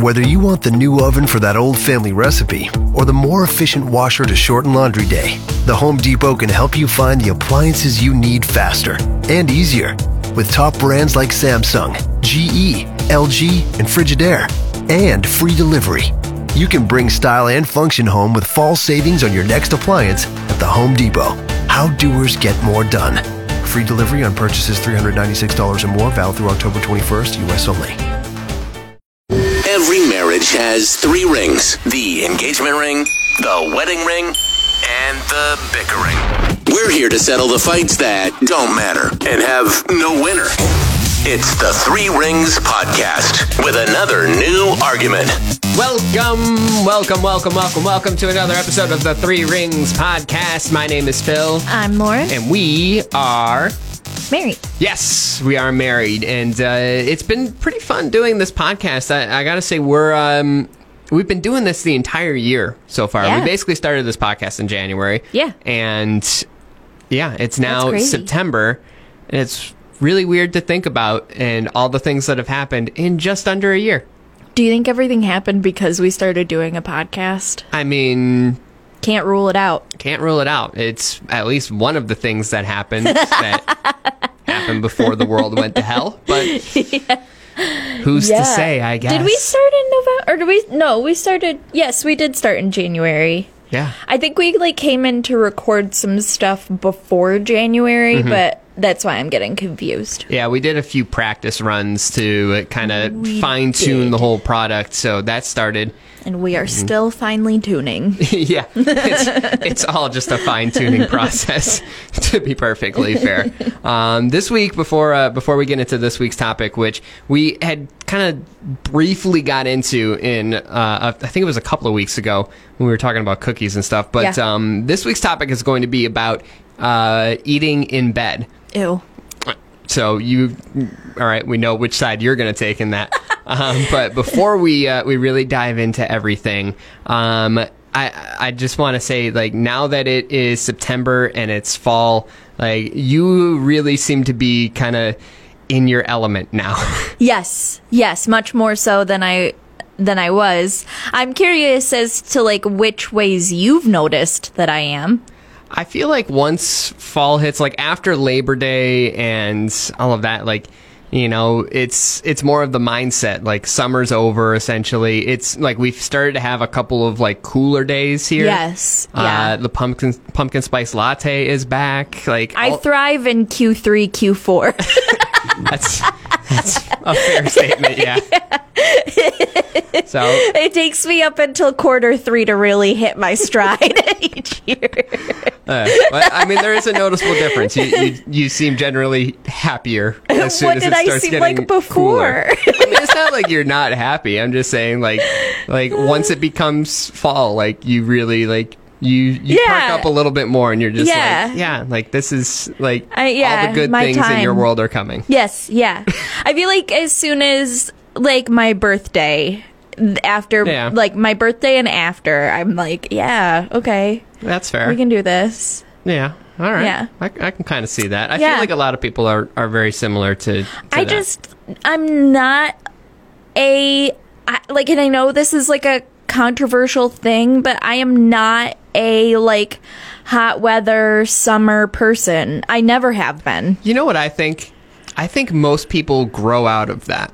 Whether you want the new oven for that old family recipe or the more efficient washer to shorten laundry day, the Home Depot can help you find the appliances you need faster and easier. With top brands like Samsung, GE, LG, and Frigidaire, and free delivery. You can bring style and function home with fall savings on your next appliance at the Home Depot. How doers get more done. Free delivery on purchases $396 or more, valid through October 21st, U.S. only. Every marriage has three rings the engagement ring, the wedding ring, and the bickering. We're here to settle the fights that don't matter and have no winner. It's the Three Rings Podcast with another new argument. Welcome, welcome, welcome, welcome, welcome to another episode of the Three Rings Podcast. My name is Phil, I'm Lauren. and we are. Mary. Yes, we are married, and uh, it's been pretty fun doing this podcast. I, I gotta say, we're um, we've been doing this the entire year so far. Yeah. We basically started this podcast in January. Yeah. and yeah, it's now. September, and it's really weird to think about, and all the things that have happened in just under a year. Do you think everything happened because we started doing a podcast? I mean, Can't rule it out. can't rule it out. It's at least one of the things that happened that happened before the world went to hell. But who's to say? I guess. Did we start in November? Or did we? No, we started. Yes, we did start in January. Yeah. I think we like came in to record some stuff before January, Mm-hmm. but that's why I'm getting confused. Yeah, we did a few practice runs to kind of fine tune the whole product. So that started. And we are Mm-hmm. still finely tuning. yeah, it's, it's all just a fine tuning process, to be perfectly fair. Um, this week, before uh, before we get into this week's topic, which we had kind of briefly got into in, uh, I think it was a couple of weeks ago when we were talking about cookies and stuff. But Yeah. um, this week's topic is going to be about uh, eating in bed. Ew. So you, all right, we know which side you're going to take in that. Um, but before we uh, we really dive into everything, um, I I just want to say like now that it is September and it's fall, like you really seem to be kind of in your element now. Yes, yes, much more so than I than I was. I'm curious as to like which ways you've noticed that I am. I feel like once fall hits, like after Labor Day and all of that, like you know, it's it's more of the mindset. Like summer's over, essentially. It's like we've started to have a couple of like cooler days here. Yes, Uh, yeah. the pumpkin pumpkin spice latte is back. Like I all- thrive in Q3, Q4. that's that's a fair statement. Yeah. so it takes me up until quarter three to really hit my stride each year. Uh, I mean, there is a noticeable difference. You, you, you seem generally happier as soon what as it I starts getting like before? cooler. I mean, it's not like you're not happy. I'm just saying, like, like once it becomes fall, like you really like you you Yeah. perk up a little bit more, and you're just Yeah. like, yeah, like this is like yeah, all the good things in your world are coming. Yes, yeah. I feel like as soon as like my birthday, after Yeah. like my birthday and after, I'm like, yeah, okay, That's fair. we can do this. yeah. All right. Yeah. I, I can kind of see that. I Yeah. feel like a lot of people are, are very similar to. to I that. just I'm not a I, like and I know this is like a controversial thing, but I am not a like hot weather summer person. I never have been. You know what I think? I think most people grow out of that.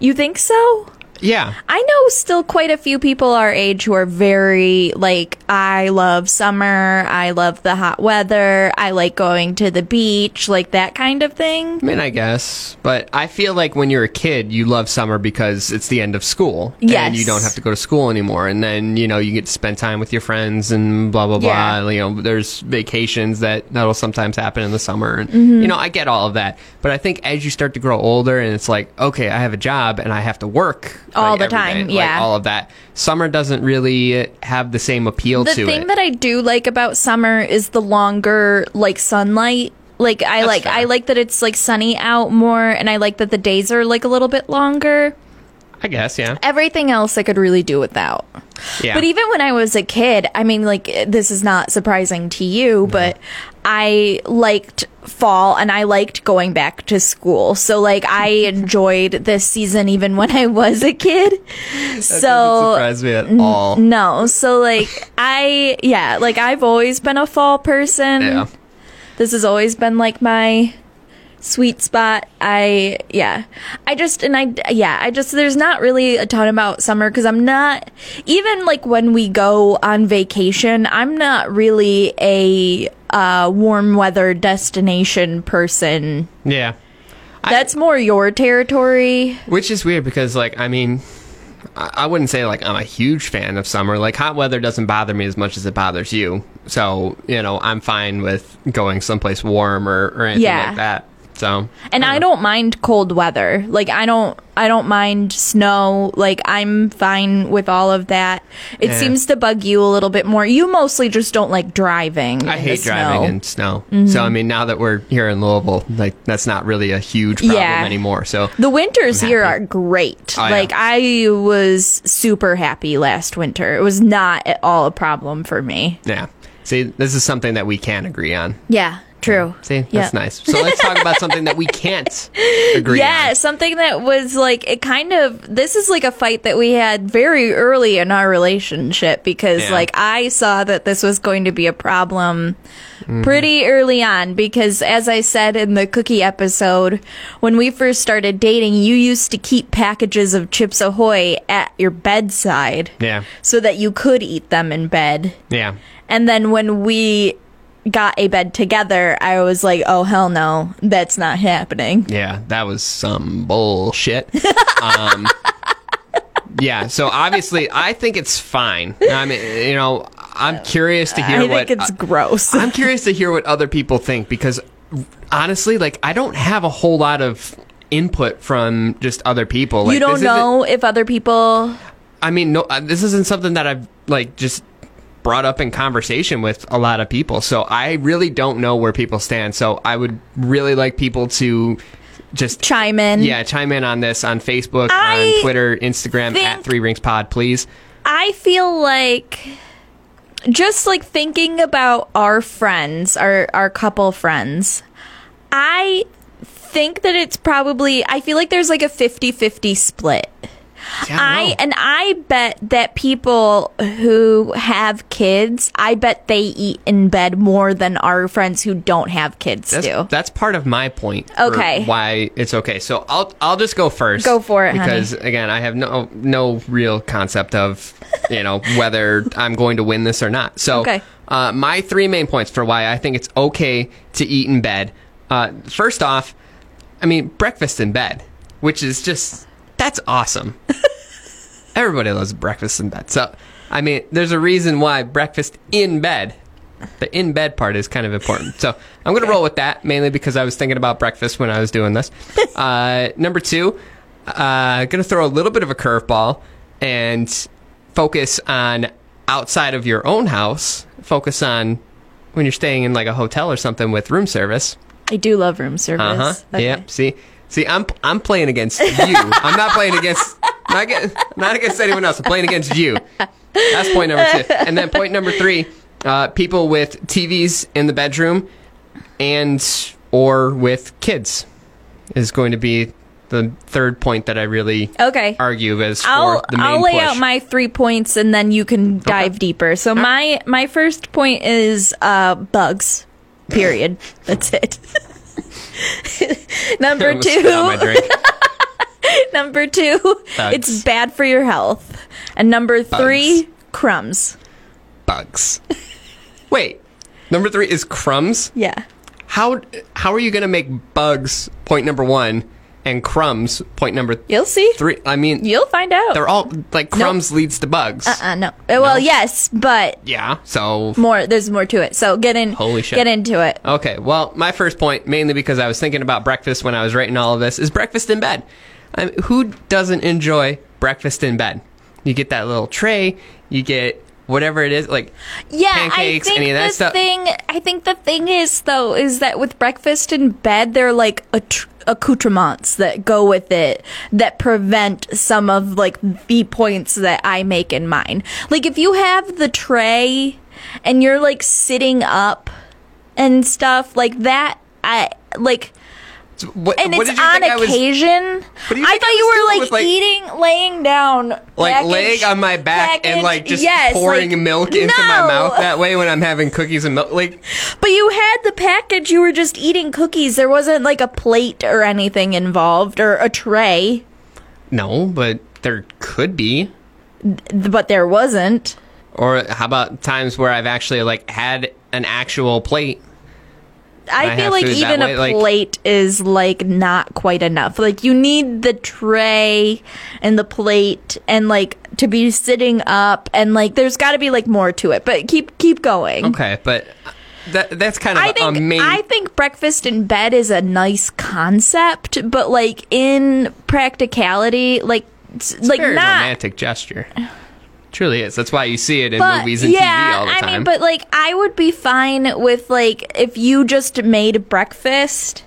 You think so? Yeah. I know still quite a few people our age who are very like, I love summer, I love the hot weather, I like going to the beach, like that kind of thing. I mean, I guess, but I feel like when you're a kid, you love summer because it's the end of school, Yes. and you don't have to go to school anymore, and then you know you get to spend time with your friends and blah blah Yeah. blah. You know, there's vacations that that'll sometimes happen in the summer, and Mm-hmm. you know I get all of that. But I think as you start to grow older, and it's like, okay, I have a job and I have to work All like, the time, day, yeah. like, all of that. Summer doesn't really have the same appeal The to it. The thing that I do like about summer is the longer like sunlight. Like I That's like fair. I like that it's like sunny out more and I like that the days are like a little bit longer. I guess, yeah, Everything else I could really do without. yeah. But even when I was a kid, I mean, like, this is not surprising to you, but I liked fall and I liked going back to school. So like I enjoyed this season even when I was a kid. so surprise me at all. no, so like I yeah, like I've always been a fall person. Yeah. This has always been like my sweet spot. I yeah. I just and I yeah, I just there's not really a ton about summer cuz I'm not even like when we go on vacation, I'm not really a uh warm weather destination person. Yeah. That's more your territory. Which is weird because, like, I mean, I I wouldn't say like I'm a huge fan of summer. Like, hot weather doesn't bother me as much as it bothers you. So, you know, I'm fine with going someplace warm or, or anything Yeah. like that. So, And I don't mind cold weather. Like I don't I don't mind snow. Like I'm fine with all of that. It Yeah. seems to bug you a little bit more. You mostly just don't like driving. I in hate the driving snow. in snow. Mm-hmm. So, I mean, now that we're here in Louisville, like, that's not really a huge problem Yeah. anymore. So, The winters I'm here happy. are great. Oh, yeah. Like I was super happy last winter. It was not at all a problem for me. yeah. See, this is something that we can agree on. Yeah, true. See, Yeah. that's nice. So, let's talk about something that we can't agree Yeah, on. something that was like it kind of this is like a fight that we had very early in our relationship because Yeah. like I saw that this was going to be a problem Mm-hmm. pretty early on because as I said in the cookie episode when we first started dating you used to keep packages of Chips Ahoy at your bedside Yeah. so that you could eat them in bed. Yeah. And then when we got a bed together, I was like, "Oh hell no, that's not happening." Yeah, that was some bullshit. um, yeah, so obviously, I think it's fine. I mean, you know, I'm curious to hear what I what think it's gross. I'm curious to hear what other people think because honestly, like, I don't have a whole lot of input from just other people. Like, you don't know if other people. I mean, no, uh, this isn't something that I've like just brought up in conversation with a lot of people. So I really don't know where people stand. So I would really like people to just Chime in. yeah, chime in on this on Facebook, I on Twitter, Instagram at Three Rings Pod, please. I feel like just like thinking about our friends, our our couple friends. I think that it's probably I feel like there's like a 50-50 split. Yeah, I and I bet that people who have kids, I bet they eat in bed more than our friends who don't have kids that's, do. that's part of my point. for Okay. why it's okay. So I'll I'll just go first. Go for it, honey. because again, I have no no real concept of you know whether I'm going to win this or not. So Okay. uh, my three main points for why I think it's okay to eat in bed. Uh, first off, I mean breakfast in bed, which is just that's awesome. Everybody loves breakfast in bed. So I mean, there's a reason why breakfast in bed the in bed part is kind of important. So I'm going to roll with that mainly because I was thinking about breakfast when I was doing this. Uh, number two, uh, going to throw a little bit of a curveball and focus on outside of your own house. Focus on when you're staying in like a hotel or something with room service. I do love room service. Uh huh. Okay. Yep. See, see, I'm I'm playing against you. I'm not playing against not against, not against anyone else. I'm playing against you. That's point number two. And then point number three: uh, people with TVs in the bedroom and or with kids is going to be the third point that I really Okay. argue as for I'll the main I'll lay push. out my three points and then you can dive deeper. So my my first point is uh bugs. Period. That's it. number two. drink. Number two. Bugs. It's bad for your health. And number three, crumbs. Bugs. Wait, number three is crumbs. Yeah. How how are you going to make bugs point number one and crumbs point number You'll see. three? I mean, You'll find out. they're all like crumbs leads to bugs. Uh uh no. Well, yes, but Yeah. So more there's more to it. So get in Holy shit. get into it. okay. Well, my first point, mainly because I was thinking about breakfast when I was writing all of this, is breakfast in bed. I mean, who doesn't enjoy breakfast in bed? You get that little tray. You get whatever it is, like Yeah, pancakes, I think any of that the stuff. thing. I think the thing is though is that with breakfast in bed, they're like attr- accoutrements that go with it that prevent some of like the points that I make in mine. Like if you have the tray and you're like sitting up and stuff like that. I like What, and it's on think I was- occasion. I thought I you were like, like- eating, laying down, like package- laying on my back and like just yes, pouring like- milk into my mouth that way when I'm having cookies and milk. Like, But you had the package. You were just eating cookies. There wasn't like a plate or anything involved or a tray. no, but there could be. But there wasn't. Or how about times where I've actually like had an actual plate? I, I feel like even way, a like- plate is like not quite enough. Like you need the tray and the plate and like to be sitting up and like there's got to be like more to it. But keep keep going. Okay, but that that's kind of I think main. I think breakfast in bed is a nice concept, but like in practicality, like s- like not romantic gesture. Truly is. That's why you see it in but movies and yeah, TV all the time. I mean, but like I would be fine with like if you just made breakfast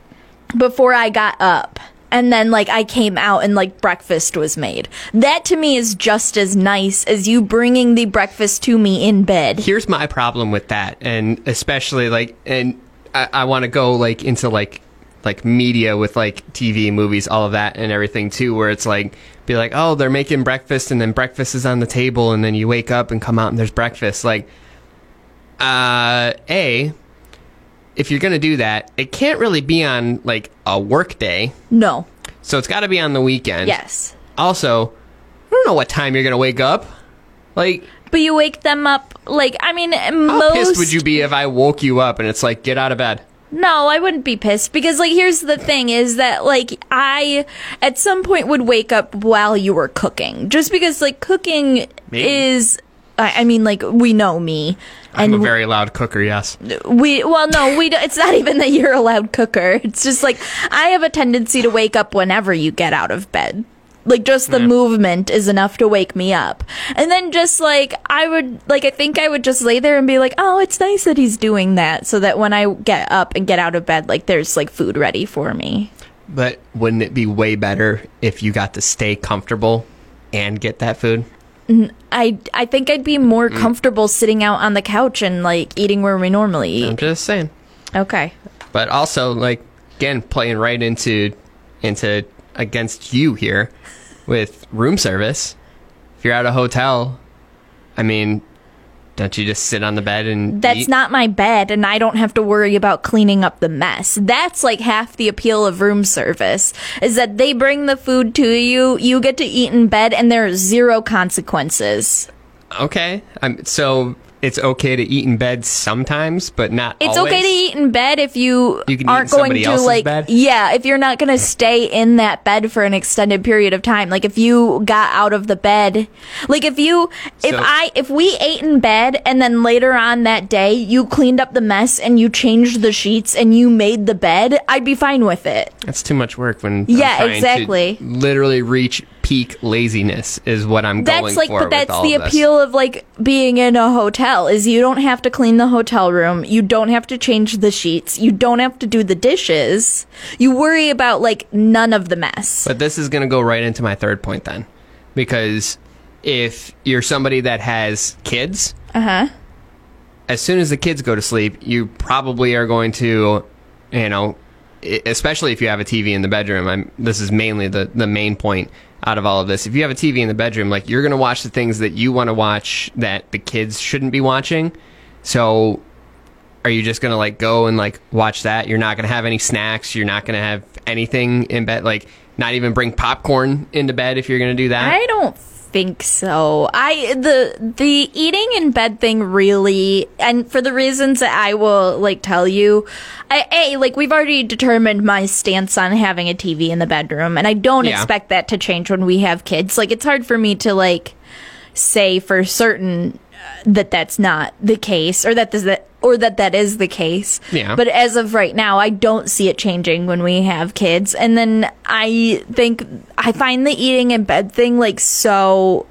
before I got up. And then, like, I came out and, like, breakfast was made. That to me is just as nice as you bringing the breakfast to me in bed. here's my problem with that and especially like and i, I want to go like into like like media with like tv movies all of that and everything too where it's like be like oh they're making breakfast and then breakfast is on the table and then you wake up and come out and there's breakfast like uh a if you're gonna do that it can't really be on like a work day No. so it's got to be on the weekend Yes. also i don't know what time you're gonna wake up like But you wake them up, like, I mean, how most. pissed would you be if i woke you up and it's like get out of bed No, I wouldn't be pissed because like here's the thing is that like I at some point would wake up while you were cooking. Just because like cooking Me? is I, I mean like we know me I'm and a very loud cooker, yes. we well no we don't- it's not even that you're a loud cooker. It's just like I have a tendency to wake up whenever you get out of bed. Like just the movement is enough to wake me up. And then just like I would like I think I would just lay there and be like, "Oh, it's nice that he's doing that so that when I get up and get out of bed like there's like food ready for me." But wouldn't it be way better if you got to stay comfortable and get that food? Mm-hmm. I I think I'd be more mm. comfortable sitting out on the couch and like eating where we normally eat. I'm just saying. Okay. But also, like, again, playing right into into against you here with room service. If you're at a hotel, I mean, don't you just sit on the bed and That's eat? not my bed, and I don't have to worry about cleaning up the mess. That's like half the appeal of room service is that they bring the food to you, you get to eat in bed, and there are zero consequences. okay. I'm, so it's okay to eat in bed sometimes, but not. It's always? okay to eat in bed if you, You can aren't going to like bed? yeah, if you're not going to stay in that bed for an extended period of time. Like if you got out of the bed, like if you if So- I if we ate in bed and then later on that day you cleaned up the mess and you changed the sheets and you made the bed, I'd be fine with it. That's too much work when Yeah, exactly. literally reach peak laziness is what I'm going That's like for. but that's the of appeal of like being in a hotel is you don't have to clean the hotel room you don't have to change the sheets you don't have to do the dishes you worry about like none of the mess But this is going to go right into my third point then, because if you're somebody that has kids, uh-huh as soon as the kids go to sleep, you probably are going to, you know, especially if you have a TV in the bedroom. I'm, this is mainly the the main point out of all of this. If you have a TV in the bedroom, like you're going to watch the things that you want to watch that the kids shouldn't be watching. So are you just going to like go and like watch that? You're not going to have any snacks, you're not going to have anything in bed like not even bring popcorn into bed if you're going to do that. i don't think so i the the eating in bed thing really and for the reasons that i will like tell you I, a like we've already determined my stance on having a tv in the bedroom and i don't Yeah. expect that to change when we have kids like it's hard for me to like say for certain that that's not the case or that that or that that is the case. Yeah. But as of right now, I don't see it changing when we have kids. And then I think I find the eating in bed thing like so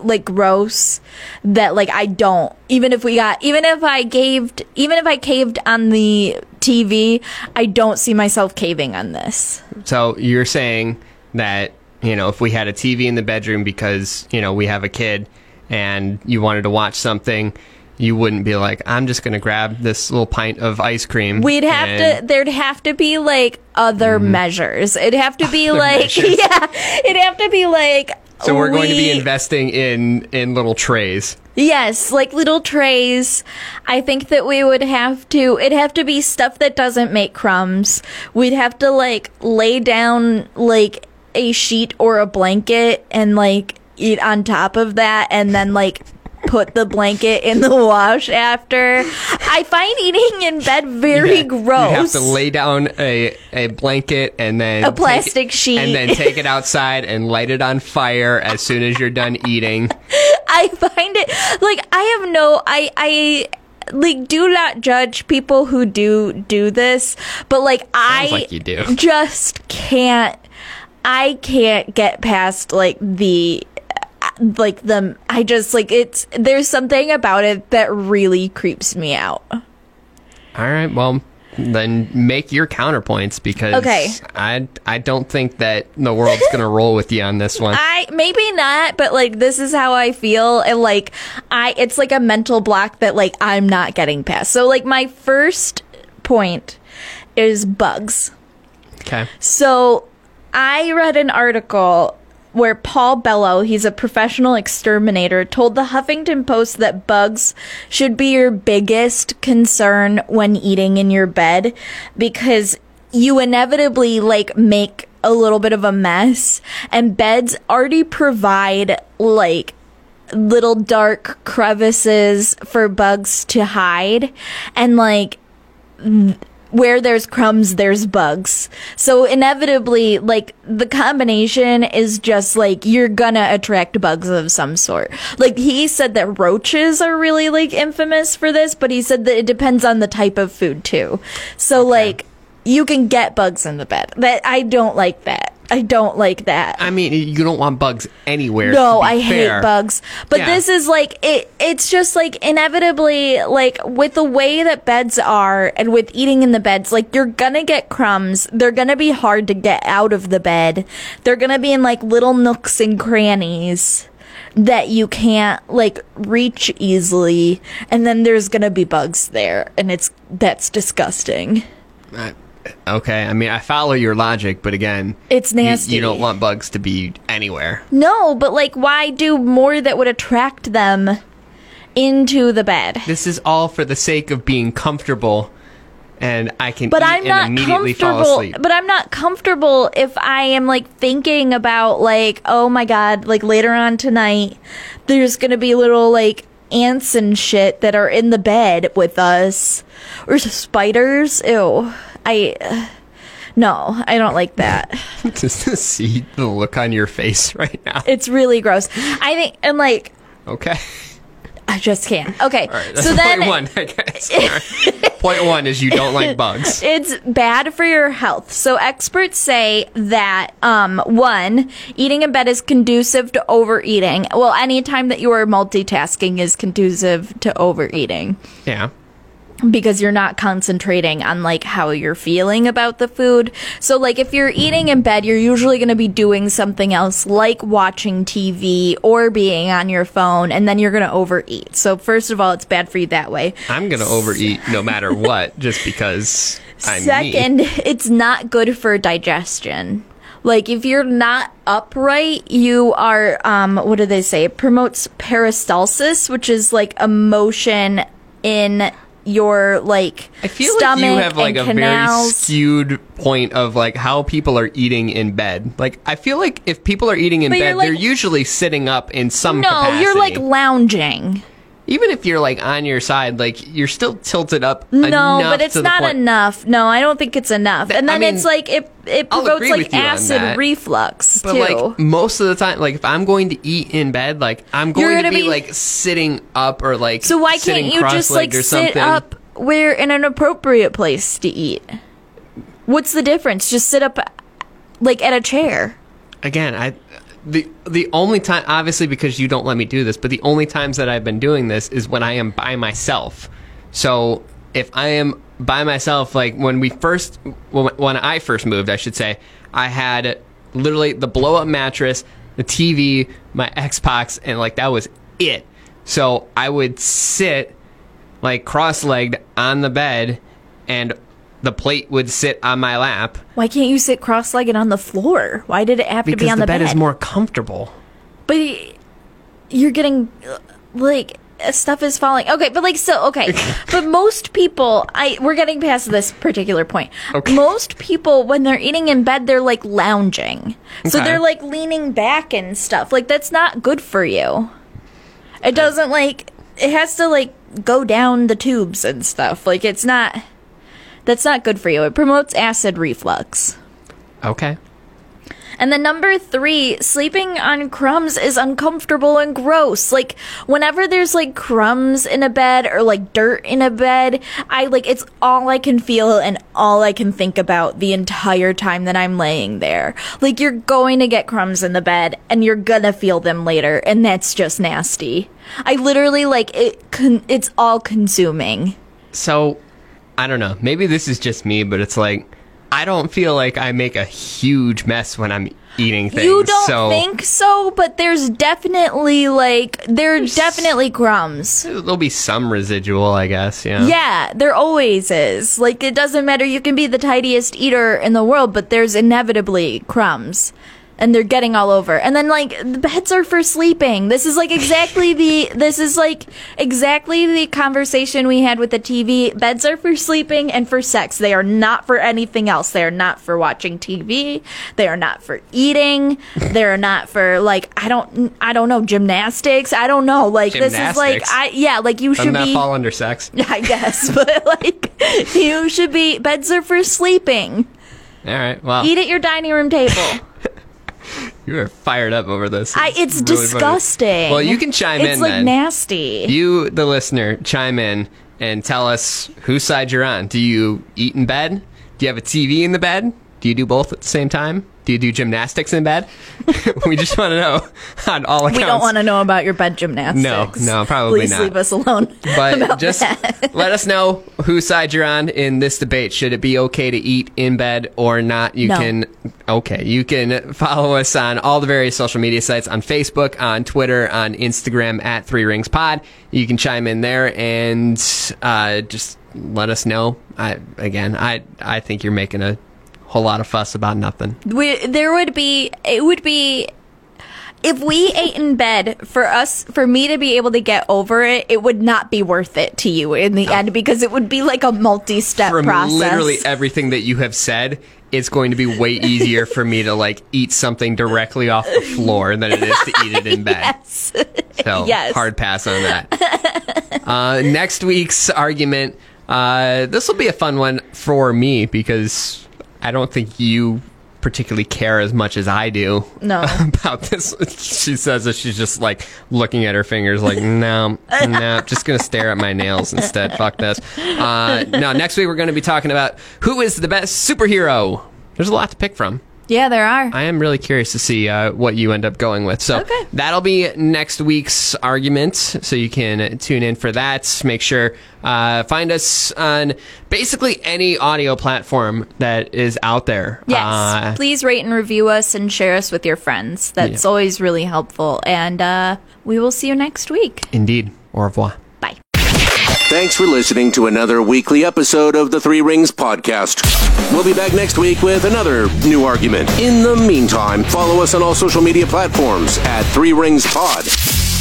like gross that like I don't even if we got even if I caved even if I caved on the TV, I don't see myself caving on this. So you're saying that you know if we had a TV in the bedroom because you know we have a kid and you wanted to watch something, you wouldn't be like, I'm just gonna grab this little pint of ice cream. We'd have and- to. There'd have to be like other mm-hmm. measures. It'd have to be Other like measures. yeah. It'd have to be like. So we're going to be investing in in little trays. Yes, like little trays. I think that we would have to. It'd have to be stuff that doesn't make crumbs. We'd have to like lay down like a sheet or a blanket and like eat on top of that, and then like put the blanket in the wash after. I find eating in bed very Yeah. gross. You have to lay down a, a blanket and then A plastic it- sheet. and then take it outside and light it on fire as soon as you're done eating. I find it like I have no I I like do not judge people who do do this, but like I like you do. just can't I can't get past like the like the I just like it's there's something about it that really creeps me out. All right, well, then make your counterpoints because Okay. I I don't think that the world's gonna roll with you on this one. I maybe not, but like this is how I feel and like I it's like a mental block that like I'm not getting past. So like my first point is bugs. Okay. So I read an article where Paul Bello, he's a professional exterminator, told the Huffington Post that bugs should be your biggest concern when eating in your bed because you inevitably like make a little bit of a mess and beds already provide like little dark crevices for bugs to hide and like where there's crumbs, there's bugs. So inevitably, like the combination is just like you're gonna attract bugs of some sort. Like he said that roaches are really like infamous for this, but he said that it depends on the type of food too. So like you can get bugs in the bed. That I don't like that. I don't like that. I mean, you don't want bugs anywhere. No, to I fair. hate bugs. But Yeah. this is like it it's just like inevitably like with the way that beds are and with eating in the beds, like you're gonna get crumbs. They're gonna be hard to get out of the bed. They're gonna be in like little nooks and crannies that you can't like reach easily and then there's gonna be bugs there and it's that's disgusting. I- okay, I mean, I follow your logic, but again, It's nasty. You, don't want bugs to be anywhere. No, but like why do more that would attract them into the bed? This is all for the sake of being comfortable, and I can but I'm and not immediately fall comfortable. asleep. But I'm not comfortable if I am like thinking about like, oh my god, like later on tonight, there's gonna be little like ants and shit that are in the bed with us, or spiders. Ew, I. no, I don't like that. Just to see the look on your face right now. It's really gross. I think, and like, Okay. I just can't. Okay, All right. That's so then point one, I guess. Right. point one is you don't like bugs. it's bad for your health. So experts say that um one, eating in bed is conducive to overeating. Well, any time that you are multitasking is conducive to overeating Yeah. Because you're not concentrating on like how you're feeling about the food. So like if you're eating in bed, you're usually going to be doing something else like watching TV or being on your phone and then you're going to overeat. So first of all, it's bad for you that way. I'm gonna overeat no matter what, just because I'm me. Second, it's not good for digestion. Like if you're not upright, you are um what do they say? It promotes peristalsis, which is like emotion in your like I feel stomach like you have like a canals. very skewed point of like how people are eating in bed. Like I feel like if people are eating in But bed, like- they're usually sitting up in some no, capacity. you're like lounging. Even if you're like on your side, like you're still tilted up. No, enough but it's not point- enough. No, I don't think it's enough. And I then mean, it's like it it I'll provokes like with you on acid reflux But too. like most of the time, like if I'm going to eat in bed, like I'm going to be, be- like sitting up or like so why sitting can't you just like sit something. up where in an appropriate place to eat? What's the difference? Just sit up like at a chair. again i the the only time obviously because you don't let me do this but the only times that i've been doing this is when i am by myself. So if i am by myself like when we first when, i first moved i should say i had literally the blow up mattress the tv my xbox and like that was it. So i would sit like cross-legged on the bed, and the plate would sit on my lap Why can't you sit cross-legged on the floor? Why did it have to because be on the, bed? Because the, bed, is more comfortable. But y- you're getting like uh, stuff is falling. Okay, but like so okay. but most people, I we're getting past this particular point. Okay. Most people when they're eating in bed, they're like lounging. So Okay. they're like leaning back and stuff. Like that's not good for you. It doesn't like it has to like go down the tubes and stuff. Like it's not that's not good for you. It promotes acid reflux. Okay. And then number three, sleeping on crumbs is uncomfortable and gross. Like, whenever there's like crumbs in a bed or like dirt in a bed, I like, it's all I can feel and all I can think about the entire time that I'm laying there. Like, you're going to get crumbs in the bed and you're gonna feel them later, and that's just nasty. I literally like it, con- it's all consuming. So, I don't know. Maybe this is just me, but it's like I don't feel like I make a huge mess when I'm eating things. You don't so think so, but there's definitely like, there there's definitely crumbs. there'll be some residual, I guess. Yeah. Yeah, there always is. Like, it doesn't matter. You can be the tidiest eater in the world, but there's inevitably crumbs. And they're getting all over. And then, like, the beds are for sleeping. This is like exactly the, this is like exactly the conversation we had with the TV. Beds are for sleeping and for sex. They are not for anything else. They are not for watching TV. They are not for eating. they are not for, like, I don't, I don't know, gymnastics. I don't know. Like, this is like, I, yeah, like, you Doesn't should that be. fall under sex? I guess, but like you should be beds are for sleeping. All right. Well, Eat at your dining room table. You are fired up over this. I, it's really funny. disgusting. Well, you can chime it's in It's like then. nasty. You, the listener, chime in and tell us whose side you're on. Do you eat in bed? Do you have a TV in the bed? Do you do both at the same time? Do you do gymnastics in bed? we just want to know on all accounts. we don't want to know about your bed gymnastics. No, no, probably Please not. leave us alone. But just let us know whose side you're on in this debate. Should it be okay to eat in bed or not? You No. can okay. You can follow us on all the various social media sites on Facebook, on Twitter, on Instagram at Three Rings Pod. You can chime in there and uh, just let us know. I again, I I think you're making a whole lot of fuss about nothing. we, there would be it would be if we ate in bed for us for me to be able to get over it it would not be worth it to you in the end because it would be like a multi-step From process literally everything that you have said, it's going to be way easier for me to like eat something directly off the floor than it is to eat it in bed. yes So Yes. hard pass on that. uh, next week's argument. Uh, this will be a fun one for me because I don't think you particularly care as much as I do No. about this. She says that she's just like looking at her fingers, like, no, no, just gonna stare at my nails instead. Fuck this. Uh, no, next week we're gonna be talking about who is the best superhero. There's a lot to pick from. Yeah there are I am really curious to see uh, what you end up going with. So Okay. that'll be next week's argument. So you can tune in for that. Make sure uh, find us on basically any audio platform that is out there. Yes. Uh, Please rate and review us and share us with your friends. That's Yeah. always really helpful. And uh, we will see you next week. indeed. Au revoir. Thanks for listening to another weekly episode of the Three Rings Podcast. We'll be back next week with another new argument. In the meantime, follow us on all social media platforms at Three Rings Pod.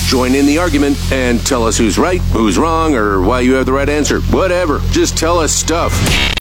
Join in the argument and tell us who's right, who's wrong, or why you have the right answer. Whatever. Just tell us stuff.